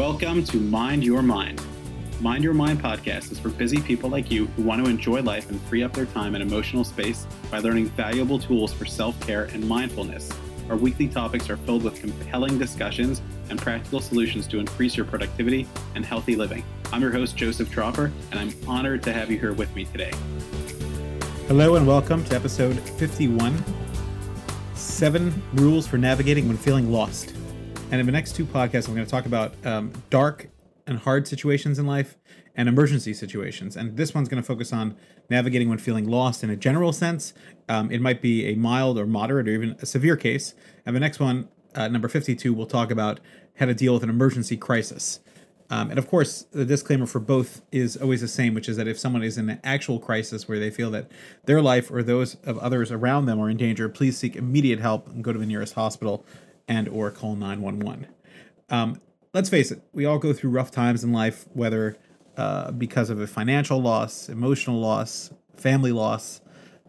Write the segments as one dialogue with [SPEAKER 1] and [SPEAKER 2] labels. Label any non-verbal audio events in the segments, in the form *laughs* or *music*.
[SPEAKER 1] Welcome to Mind Your Mind. Mind Your Mind podcast is for busy people like you who want to enjoy life and free up their time and emotional space by learning valuable tools for self care and mindfulness. Our weekly topics are filled with compelling discussions and practical solutions to increase your productivity and healthy living. I'm your host, Joseph Tropper, and I'm honored to have you here with me today. Hello, and welcome to episode 51 Seven Rules for Navigating When Feeling Lost. And in the next two podcasts, I'm going to talk about um, dark and hard situations in life and emergency situations. And this one's going to focus on navigating when feeling lost in a general sense. Um, it might be a mild or moderate or even a severe case. And the next one, uh, number 52, we'll talk about how to deal with an emergency crisis. Um, and of course, the disclaimer for both is always the same, which is that if someone is in an actual crisis where they feel that their life or those of others around them are in danger, please seek immediate help and go to the nearest hospital and or call 911. Um, let's face it, we all go through rough times in life, whether uh, because of a financial loss, emotional loss, family loss,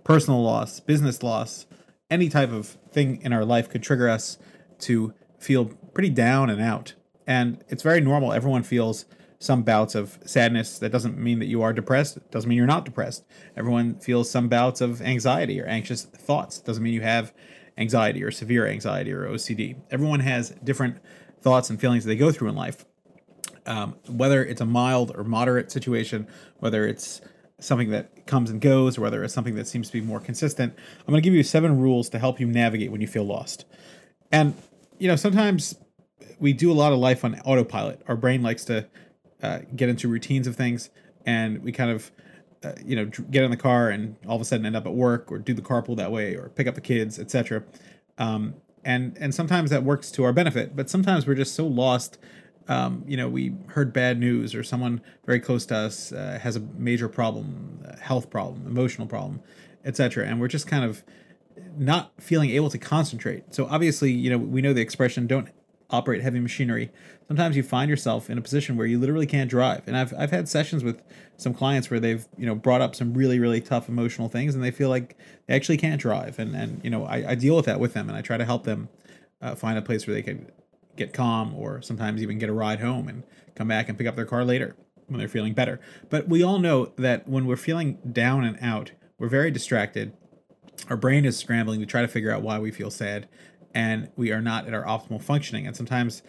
[SPEAKER 1] personal loss, business loss, any type of thing in our life could trigger us to feel pretty down and out. And it's very normal. Everyone feels some bouts of sadness. That doesn't mean that you are depressed. It doesn't mean you're not depressed. Everyone feels some bouts of anxiety or anxious thoughts. It doesn't mean you have anxiety or severe anxiety or OCD. Everyone has different thoughts and feelings they go through in life. Um, whether it's a mild or moderate situation, whether it's something that comes and goes, or whether it's something that seems to be more consistent, I'm going to give you seven rules to help you navigate when you feel lost. And, you know, sometimes we do a lot of life on autopilot. Our brain likes to uh, get into routines of things, and we kind of uh, you know get in the car and all of a sudden end up at work or do the carpool that way or pick up the kids etc um, and and sometimes that works to our benefit but sometimes we're just so lost. Um, you know we heard bad news or someone very close to us uh, has a major problem health problem emotional problem etc and we're just kind of not feeling able to concentrate. So obviously you know we know the expression don't operate heavy machinery, sometimes you find yourself in a position where you literally can't drive. And I've I've had sessions with some clients where they've you know brought up some really really tough emotional things, and they feel like they actually can't drive. And and you know I, I deal with that with them, and I try to help them uh, find a place where they can get calm, or sometimes even get a ride home and come back and pick up their car later when they're feeling better. But we all know that when we're feeling down and out, we're very distracted. Our brain is scrambling to try to figure out why we feel sad and we are not at our optimal functioning. And sometimes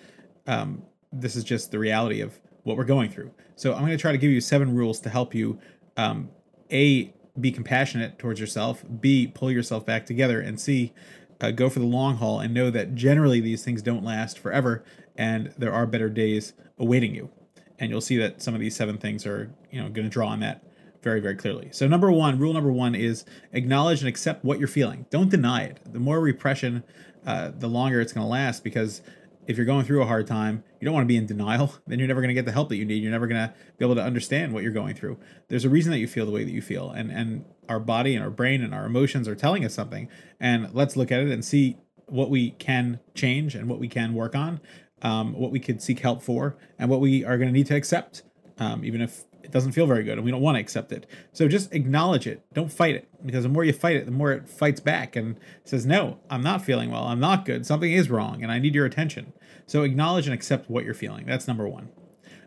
[SPEAKER 1] um, this is just the reality of what we're going through. So I'm going to try to give you seven rules to help you um, a be compassionate towards yourself, b pull yourself back together, and c uh, go for the long haul and know that generally these things don't last forever, and there are better days awaiting you. And you'll see that some of these seven things are you know going to draw on that very very clearly. So number one, rule number one is acknowledge and accept what you're feeling. Don't deny it. The more repression uh, the longer it's going to last because if you're going through a hard time, you don't want to be in denial. *laughs* Then you're never going to get the help that you need. You're never going to be able to understand what you're going through. There's a reason that you feel the way that you feel, and and our body and our brain and our emotions are telling us something. And let's look at it and see what we can change and what we can work on, um, what we could seek help for, and what we are going to need to accept, um, even if it doesn't feel very good and we don't want to accept it. So just acknowledge it. Don't fight it because the more you fight it, the more it fights back and says, No, I'm not feeling well. I'm not good. Something is wrong and I need your attention. So acknowledge and accept what you're feeling. That's number one.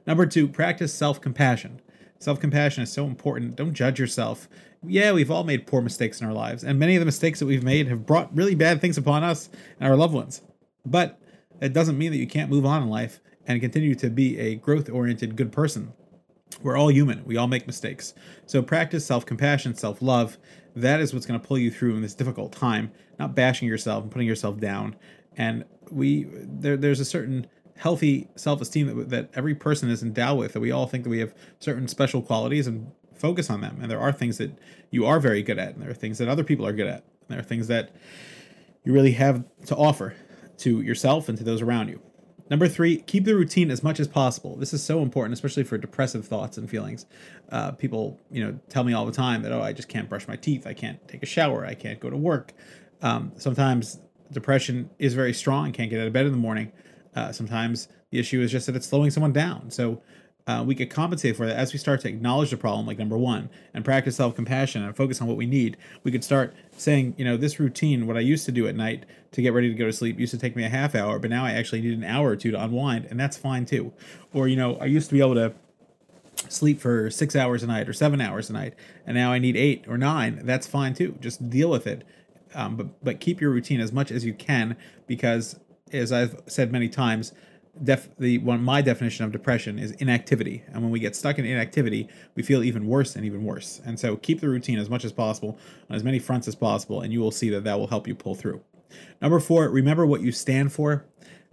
[SPEAKER 1] Number two, practice self compassion. Self compassion is so important. Don't judge yourself. Yeah, we've all made poor mistakes in our lives, and many of the mistakes that we've made have brought really bad things upon us and our loved ones. But it doesn't mean that you can't move on in life and continue to be a growth oriented good person. We're all human. We all make mistakes. So practice self compassion, self love. That is what's going to pull you through in this difficult time, not bashing yourself and putting yourself down. And we there, there's a certain healthy self esteem that, that every person is endowed with, that we all think that we have certain special qualities and focus on them. And there are things that you are very good at, and there are things that other people are good at. And there are things that you really have to offer to yourself and to those around you. Number three, keep the routine as much as possible. This is so important, especially for depressive thoughts and feelings. Uh, people, you know, tell me all the time that oh, I just can't brush my teeth, I can't take a shower, I can't go to work. Um, sometimes depression is very strong, can't get out of bed in the morning. Uh, sometimes the issue is just that it's slowing someone down. So uh, we could compensate for that as we start to acknowledge the problem, like number one, and practice self compassion and focus on what we need. We could start saying, you know, this routine, what I used to do at night to get ready to go to sleep, used to take me a half hour, but now I actually need an hour or two to unwind, and that's fine too. Or, you know, I used to be able to sleep for six hours a night or seven hours a night, and now I need eight or nine. That's fine too. Just deal with it. Um, but but keep your routine as much as you can because, as I've said many times, def the one my definition of depression is inactivity. And when we get stuck in inactivity we feel even worse and even worse. And so keep the routine as much as possible on as many fronts as possible and you will see that that will help you pull through. Number four remember what you stand for.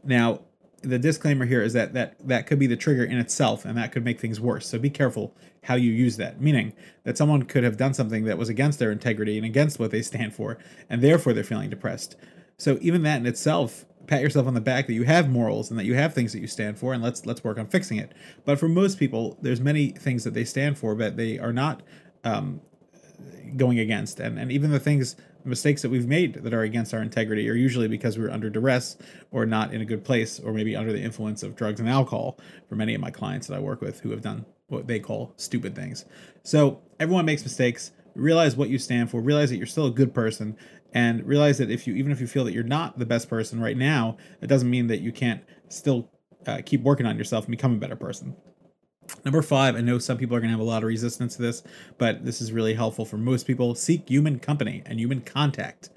[SPEAKER 1] Now the disclaimer here is that that that could be the trigger in itself and that could make things worse. So be careful how you use that. Meaning that someone could have done something that was against their integrity and against what they stand for and therefore they're feeling depressed so even that in itself pat yourself on the back that you have morals and that you have things that you stand for and let's let's work on fixing it. But for most people there's many things that they stand for but they are not um, going against. And, and even the things mistakes that we've made that are against our integrity are usually because we're under duress or not in a good place or maybe under the influence of drugs and alcohol for many of my clients that i work with who have done what they call stupid things. So everyone makes mistakes. Realize what you stand for. Realize that you're still a good person and realize that if you even if you feel that you're not the best person right now it doesn't mean that you can't still uh, keep working on yourself and become a better person Number five, I know some people are going to have a lot of resistance to this, but this is really helpful for most people. Seek human company and human contact.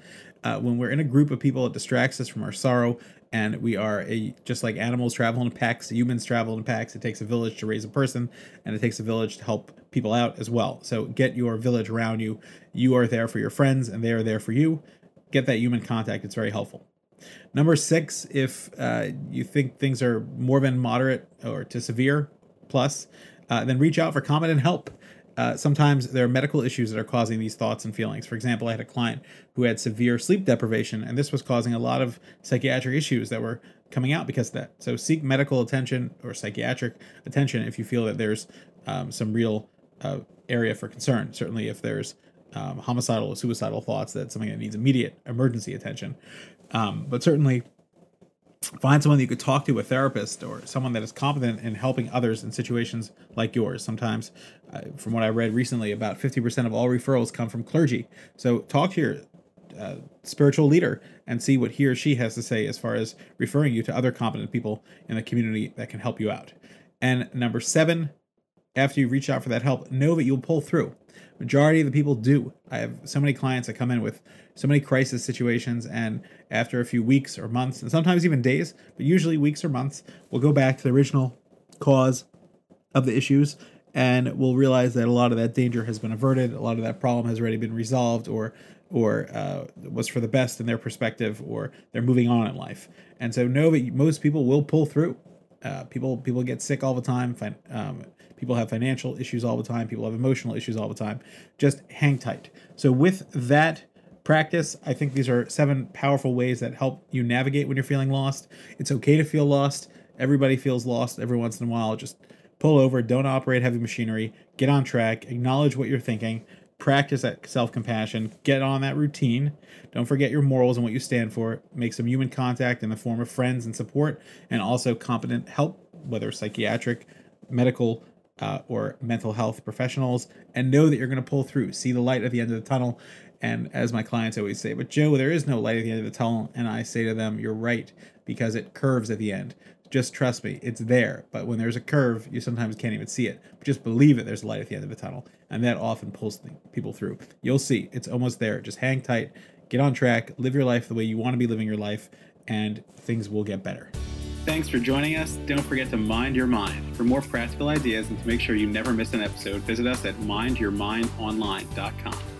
[SPEAKER 1] Uh, when we're in a group of people, it distracts us from our sorrow, and we are a just like animals travel in packs, humans travel in packs. It takes a village to raise a person, and it takes a village to help people out as well. So get your village around you. You are there for your friends, and they are there for you. Get that human contact. It's very helpful. Number six, if uh, you think things are more than moderate or to severe plus, uh, then reach out for comment and help. Uh, sometimes there are medical issues that are causing these thoughts and feelings. For example, I had a client who had severe sleep deprivation, and this was causing a lot of psychiatric issues that were coming out because of that. So seek medical attention or psychiatric attention if you feel that there's um, some real uh, area for concern. Certainly, if there's um, homicidal or suicidal thoughts, that's something that needs immediate emergency attention. Um, but certainly, find someone that you could talk to, a therapist or someone that is competent in helping others in situations like yours. Sometimes, uh, from what I read recently, about 50% of all referrals come from clergy. So talk to your uh, spiritual leader and see what he or she has to say as far as referring you to other competent people in the community that can help you out. And number seven, after you reach out for that help, know that you'll pull through. Majority of the people do. I have so many clients that come in with so many crisis situations, and after a few weeks or months, and sometimes even days, but usually weeks or months, we'll go back to the original cause of the issues and we'll realize that a lot of that danger has been averted, a lot of that problem has already been resolved, or or uh, was for the best in their perspective, or they're moving on in life. And so know that most people will pull through. Uh, people people get sick all the time. Um, people have financial issues all the time. People have emotional issues all the time. Just hang tight. So with that practice, I think these are seven powerful ways that help you navigate when you're feeling lost. It's okay to feel lost. Everybody feels lost every once in a while. Just pull over, don't operate heavy machinery, get on track, acknowledge what you're thinking, practice that self compassion, get on that routine. Don't forget your morals and what you stand for. Make some human contact in the form of friends and support, and also competent help, whether psychiatric, medical, uh, or mental health professionals, and know that you're going to pull through. See the light at the end of the tunnel. And as my clients always say, but Joe, there is no light at the end of the tunnel. And I say to them, you're right, because it curves at the end. Just trust me, it's there. But when there's a curve, you sometimes can't even see it. But just believe it, there's light at the end of the tunnel. And that often pulls people through. You'll see, it's almost there. Just hang tight, get on track, live your life the way you want to be living your life, and things will get better. Thanks for joining us. Don't forget to mind your mind. For more practical ideas and to make sure you never miss an episode, visit us at mindyourmindonline.com.